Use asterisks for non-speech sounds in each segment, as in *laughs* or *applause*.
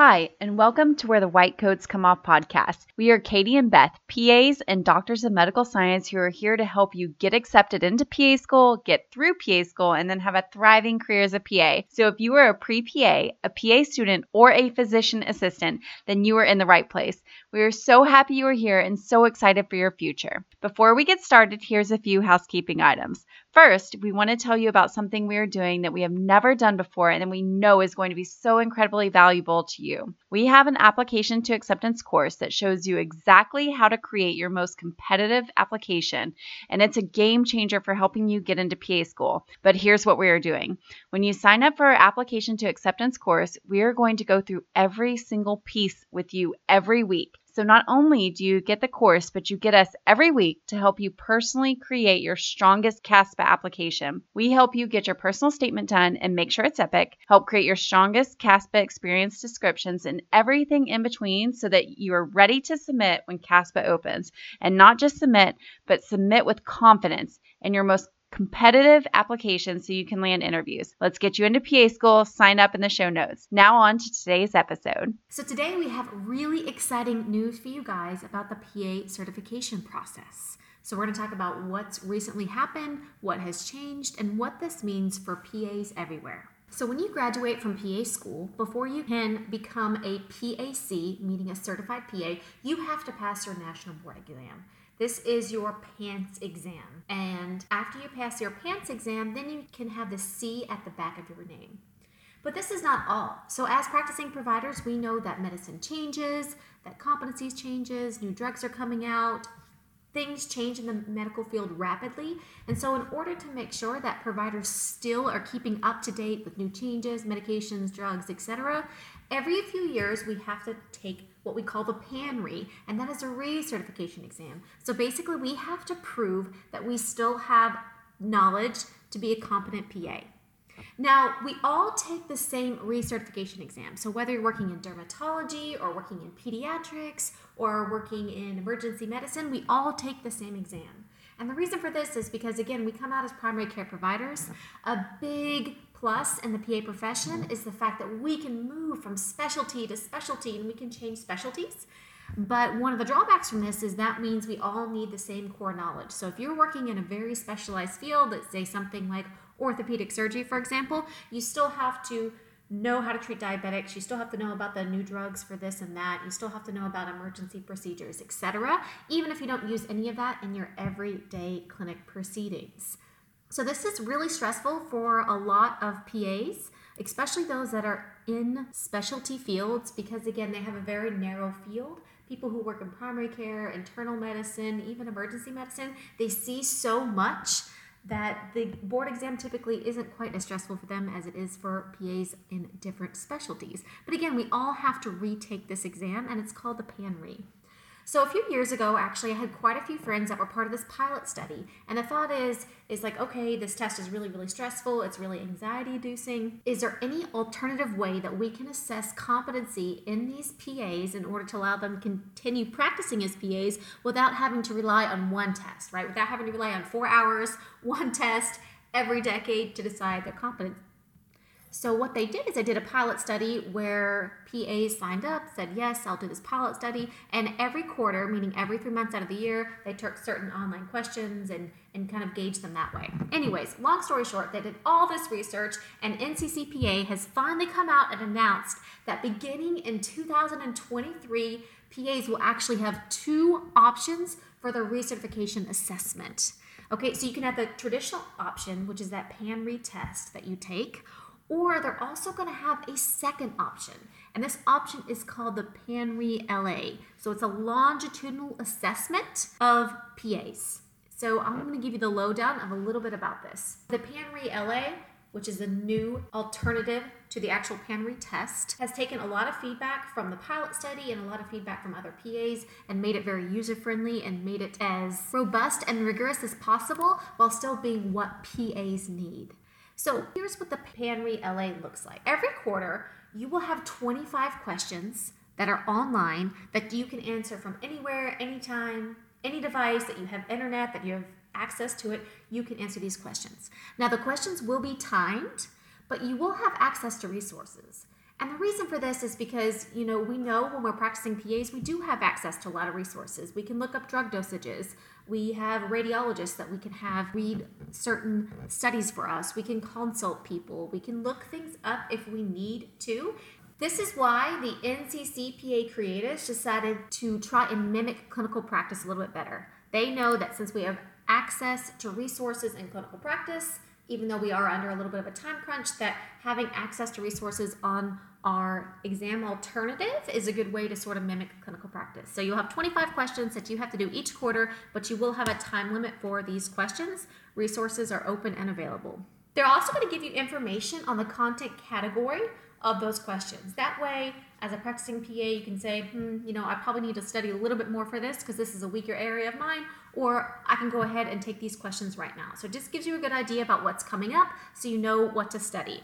Hi, and welcome to Where the White Coats Come Off podcast. We are Katie and Beth, PAs and doctors of medical science who are here to help you get accepted into PA school, get through PA school, and then have a thriving career as a PA. So if you are a pre PA, a PA student, or a physician assistant, then you are in the right place. We are so happy you are here and so excited for your future. Before we get started, here's a few housekeeping items. First, we want to tell you about something we are doing that we have never done before and that we know is going to be so incredibly valuable to you. We have an application to acceptance course that shows you exactly how to create your most competitive application, and it's a game changer for helping you get into PA school. But here's what we are doing when you sign up for our application to acceptance course, we are going to go through every single piece with you every week. So not only do you get the course, but you get us every week to help you personally create your strongest CASPA application. We help you get your personal statement done and make sure it's epic, help create your strongest CASPA experience descriptions and everything in between so that you are ready to submit when CASPA opens. And not just submit, but submit with confidence and your most competitive applications so you can land interviews. Let's get you into PA school. Sign up in the show notes. Now, on to today's episode. So, today we have really exciting news for you guys about the PA certification process. So, we're going to talk about what's recently happened, what has changed, and what this means for PAs everywhere. So, when you graduate from PA school, before you can become a PA-C, meaning a certified PA, you have to pass your national board exam. This is your PANCE exam. And after you pass your PANCE exam, then you can have the C at the back of your name. But this is not all. So as practicing providers, we know that medicine changes, that competencies changes, new drugs are coming out, things change in the medical field rapidly. And so, in order to make sure that providers still are keeping up to date with new changes, medications, drugs, etc., every few years we have to take what we call the PANRE, and that is a recertification exam. So basically, we have to prove that we still have knowledge to be a competent PA. Now, we all take the same recertification exam. So, whether you're working in dermatology or working in pediatrics or working in emergency medicine, we all take the same exam. And the reason for this is because, again, we come out as primary care providers. A big plus in the PA profession is the fact that we can move from specialty to specialty and we can change specialties. But one of the drawbacks from this is that means we all need the same core knowledge. So if you're working in a very specialized field, let's say something like orthopedic surgery, for example, you still have to know how to treat diabetics you still have to know about the new drugs for this and that you still have to know about emergency procedures etc even if you don't use any of that in your everyday clinic proceedings so this is really stressful for a lot of PAs, especially those that are in specialty fields because again, they have a very narrow field. People who work in primary care, internal medicine, even emergency medicine, they see so much that the board exam typically isn't quite as stressful for them as it is for PAs in different specialties. But again, we all have to retake this exam and it's called the PANRE. So a few years ago, actually, I had quite a few friends that were part of this pilot study, and the thought is, is like, okay, this test is really, really stressful. It's really anxiety inducing. Is there any alternative way that we can assess competency in these PAs in order to allow them to continue practicing as PAs without having to rely on one test, right? Without having to rely on four hours, *laughs* one test every decade to decide their competence so what they did is they did a pilot study where PAs signed up, said, yes, I'll do this pilot study. And every quarter, meaning every three months out of the year, they took certain online questions and, and kind of gauged them that way. Anyways, long story short, they did all this research and NCCPA has finally come out and announced that beginning in 2023, PAs will actually have two options for the recertification assessment. Okay, so you can have the traditional option, which is that PANRE test that you take, or they're also going to have a second option. And this option is called the PANRE LA. So it's a longitudinal assessment of PAs. So I'm going to give you the lowdown of a little bit about this. The PANRE LA, which is a new alternative to the actual PANRE test, has taken a lot of feedback from the pilot study and a lot of feedback from other PAs and made it very user friendly and made it as robust and rigorous as possible while still being what PAs need. So here's what the PANRE LA looks like. Every quarter, you will have 25 questions that are online that you can answer from anywhere, anytime, any device that you have internet, that you have access to it, you can answer these questions. Now, the questions will be timed, but you will have access to resources. And the reason for this is because, you know, we know when we're practicing PAs, we do have access to a lot of resources. We can look up drug dosages. We have radiologists that we can have read certain studies for us. We can consult people. We can look things up if we need to. This is why the NCCPA creators decided to try and mimic clinical practice a little bit better. They know that since we have access to resources in clinical practice, even though we are under a little bit of a time crunch, that having access to resources on our exam alternative is a good way to sort of mimic clinical practice. So you'll have 25 questions that you have to do each quarter, but you will have a time limit for these questions. Resources are open and available. They're also going to give you information on the content category of those questions. That way, as a practicing PA, you can say, hmm, you know, I probably need to study a little bit more for this because this is a weaker area of mine, or I can go ahead and take these questions right now. So it just gives you a good idea about what's coming up so you know what to study.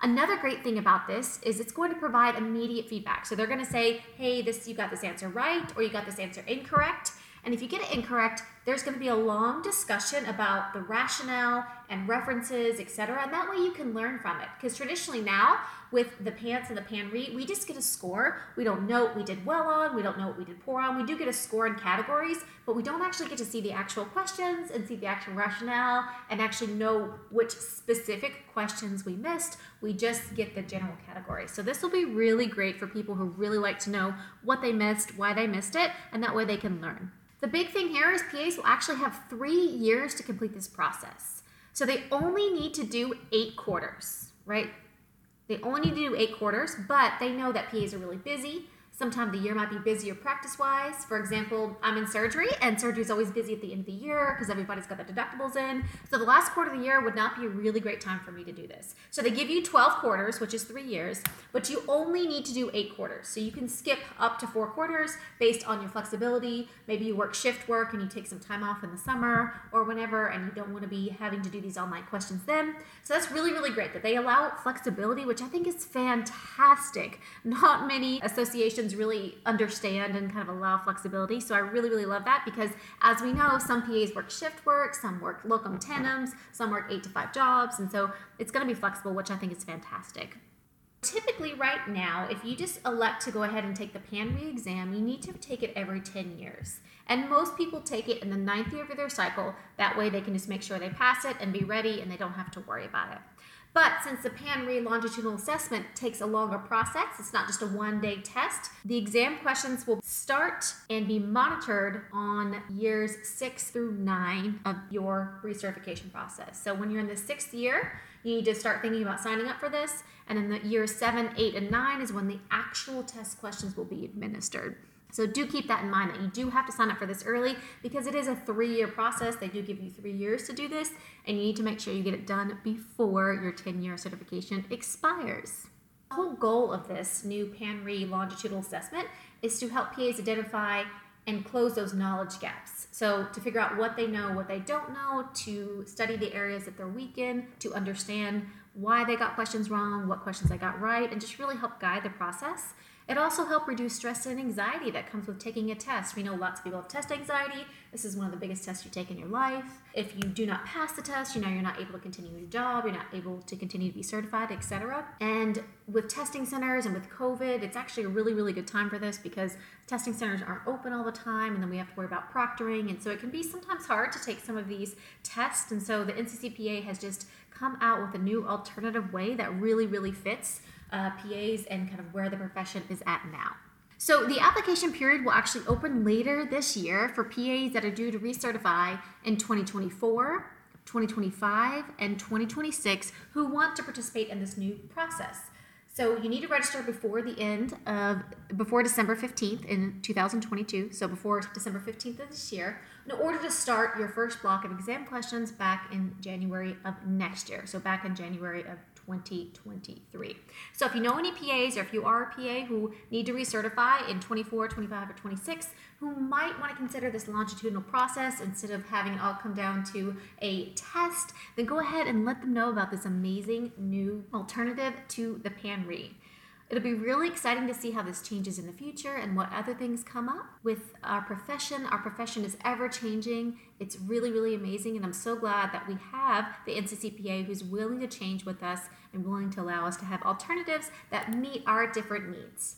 Another great thing about this is it's going to provide immediate feedback. So they're going to say, hey, this you got this answer right, or you got this answer incorrect. And if you get it incorrect, there's going to be a long discussion about the rationale and references, etc. And that way you can learn from it. Because traditionally now, with the PANCE and the PANRE, we just get a score. We don't know what we did well on, we don't know what we did poor on. We do get a score in categories, but we don't actually get to see the actual questions and see the actual rationale and actually know which specific questions we missed. We just get the general category. So this will be really great for people who really like to know what they missed, why they missed it, and that way they can learn. The big thing here is PAs will actually have three years to complete this process. So they only need to do eight quarters, right? They only need to do eight quarters, but they know that PAs are really busy. Sometimes the year might be busier practice wise. For example, I'm in surgery, and surgery is always busy at the end of the year because everybody's got the deductibles in. So the last quarter of the year would not be a really great time for me to do this. So they give you 12 quarters, which is three years, but you only need to do eight quarters. So you can skip up to four quarters based on your flexibility. Maybe you work shift work and you take some time off in the summer or whenever, and you don't want to be having to do these online questions then. So that's really, really great that they allow flexibility, which I think is fantastic. Not many associations really understand and kind of allow flexibility. So I really, really love that because as we know, some PAs work shift work, some work locum tenens, some work eight to five jobs. And so it's going to be flexible, which I think is fantastic. Typically, right now, if you just elect to go ahead and take the PANRE exam, you need to take it every 10 years. And most people take it in the ninth year of their cycle. That way, they can just make sure they pass it and be ready and they don't have to worry about it. But since the PANRE longitudinal assessment takes a longer process, it's not just a one day test, the exam questions will start and be monitored on years six through nine of your recertification process. So when you're in the sixth year, you need to start thinking about signing up for this. And in the years seven, eight, and nine is when the actual test questions will be administered. So do keep that in mind that you do have to sign up for this early because it is a three-year process. They do give you three years to do this, and you need to make sure you get it done before your 10-year certification expires. The whole goal of this new PANRE longitudinal assessment is to help PAs identify and close those knowledge gaps. So to figure out what they know, what they don't know, to study the areas that they're weak in, to understand why they got questions wrong, what questions they got right, and just really help guide the process. It also helps reduce stress and anxiety that comes with taking a test. We know lots of people have test anxiety. This is one of the biggest tests you take in your life. If you do not pass the test, you know you're not able to continue your job, you're not able to continue to be certified, etc. And with testing centers and with COVID, it's actually a really, really good time for this because testing centers aren't open all the time and then we have to worry about proctoring. And so it can be sometimes hard to take some of these tests. And so the NCCPA has just come out with a new alternative way that really, really fits uh, PAs and kind of where the profession is at now. So the application period will actually open later this year for PAs that are due to recertify in 2024, 2025, and 2026 who want to participate in this new process. So you need to register before the end of before December 15th in 2022, so before December 15th of this year, in order to start your first block of exam questions back in January of next year. So back in January of 2023. So if you know any PAs or if you are a PA who need to recertify in 24, 25, or 26, who might want to consider this longitudinal process instead of having it all come down to a test, then go ahead and let them know about this amazing new alternative to the PAN PANRE. It'll be really exciting to see how this changes in the future and what other things come up with our profession. Our profession is ever changing. It's really, really amazing. And I'm so glad that we have the NCCPA who's willing to change with us and willing to allow us to have alternatives that meet our different needs.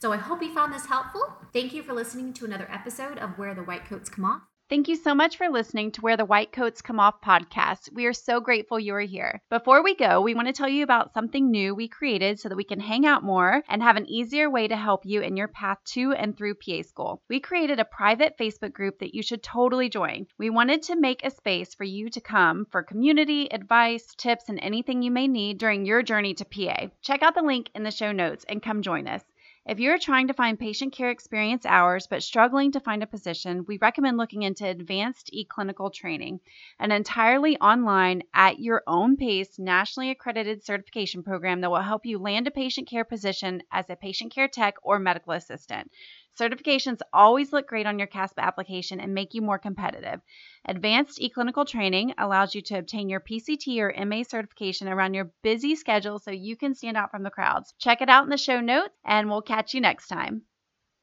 So I hope you found this helpful. Thank you for listening to another episode of Where the White Coats Come Off. Thank you so much for listening to Where the White Coats Come Off podcast. We are so grateful you are here. Before we go, we want to tell you about something new we created so that we can hang out more and have an easier way to help you in your path to and through PA school. We created a private Facebook group that you should totally join. We wanted to make a space for you to come for community, advice, tips, and anything you may need during your journey to PA. Check out the link in the show notes and come join us. If you're trying to find patient care experience hours but struggling to find a position, we recommend looking into Advanced eClinical Training, an entirely online, at your own pace, nationally accredited certification program that will help you land a patient care position as a patient care tech or medical assistant. Certifications always look great on your CASPA application and make you more competitive. Advanced eClinical Training allows you to obtain your PCT or MA certification around your busy schedule so you can stand out from the crowds. Check it out in the show notes, and we'll catch you next time.